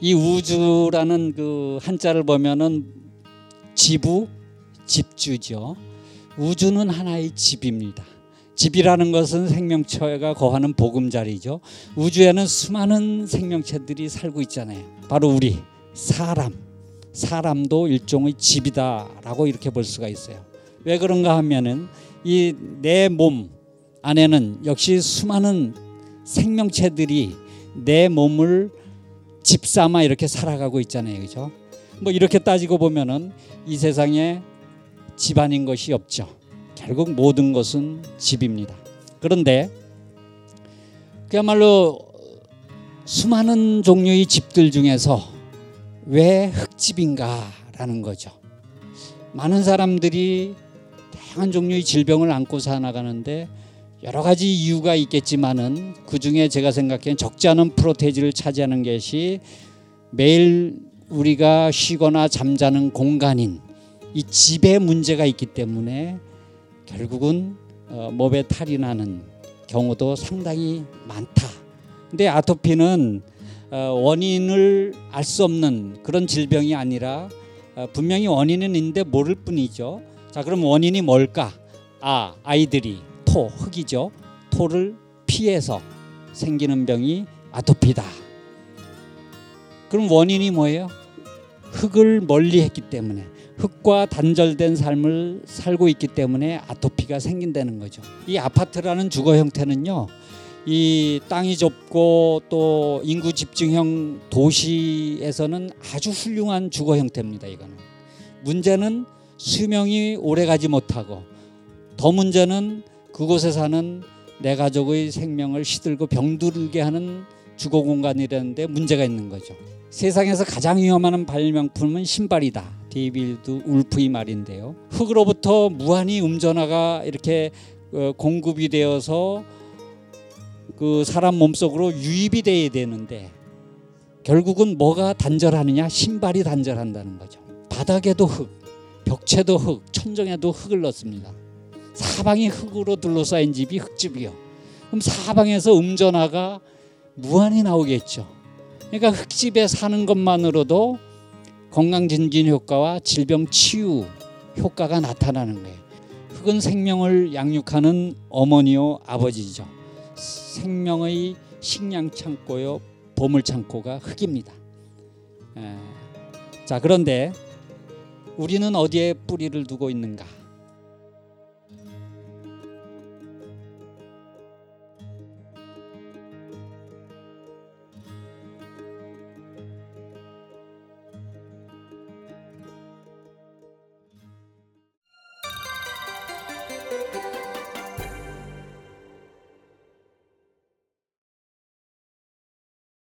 이 우주라는 그 한자를 보면은 지부 집주죠. 우주는 하나의 집입니다. 집이라는 것은 생명체가 거하는 보금자리죠. 우주에는 수많은 생명체들이 살고 있잖아요. 바로 우리 사람, 사람도 일종의 집이다라고 이렇게 볼 수가 있어요. 왜 그런가 하면은 이 내 몸 안에는 역시 수많은 생명체들이 내 몸을 집삼아 이렇게 살아가고 있잖아요. 그죠? 뭐 이렇게 따지고 보면은 이 세상에 집 아닌 것이 없죠. 결국 모든 것은 집입니다. 그런데 그야말로 수많은 종류의 집들 중에서 왜 흙집인가라는 거죠. 많은 사람들이 다양한 종류의 질병을 안고 살아가는데 여러 가지 이유가 있겠지만은 그 중에 제가 생각하기엔 적지 않은 프로테이지를 차지하는 것이 매일 우리가 쉬거나 잠자는 공간인 이 집에 문제가 있기 때문에 결국은 어, 몸에 탈이 나는 경우도 상당히 많다. 근데 아토피는 어, 원인을 알 수 없는 그런 질병이 아니라 어, 분명히 원인은 있는데 모를 뿐이죠. 자, 그럼 원인이 뭘까? 아, 아이들이 토, 흙이죠. 토를 피해서 생기는 병이 아토피다. 그럼 원인이 뭐예요? 흙을 멀리 했기 때문에 흙과 단절된 삶을 살고 있기 때문에 아토피가 생긴다는 거죠. 이 아파트라는 주거 형태는요. 이 땅이 좁고 또 인구 집중형 도시에서는 아주 훌륭한 주거 형태입니다. 이거는 문제는 수명이 오래 가지 못하고 더 문제는 그곳에 사는 내 가족의 생명을 시들고 병들게 하는 주거 공간이라는데 문제가 있는 거죠. 세상에서 가장 위험한 발명품은 신발이다. 데이비드 울프의 말인데요. 흙으로부터 무한히 음전하가 이렇게 어, 공급이 되어서 그 사람 몸속으로 유입이 돼야 되는데 결국은 뭐가 단절하느냐? 신발이 단절한다는 거죠. 바닥에도 흙, 벽체도 흙, 천정에도 흙을 넣습니다. 사방이 흙으로 둘러싸인 집이 흙집이요. 그럼 사방에서 음전화가 무한히 나오겠죠. 그러니까 흙집에 사는 것만으로도 건강 증진 효과와 질병 치유 효과가 나타나는 거예요. 흙은 생명을 양육하는 어머니요 아버지죠. 생명의 식량 창고요 보물 창고가 흙입니다. 에, 자 그런데 우리는 어디에 뿌리를 두고 있는가?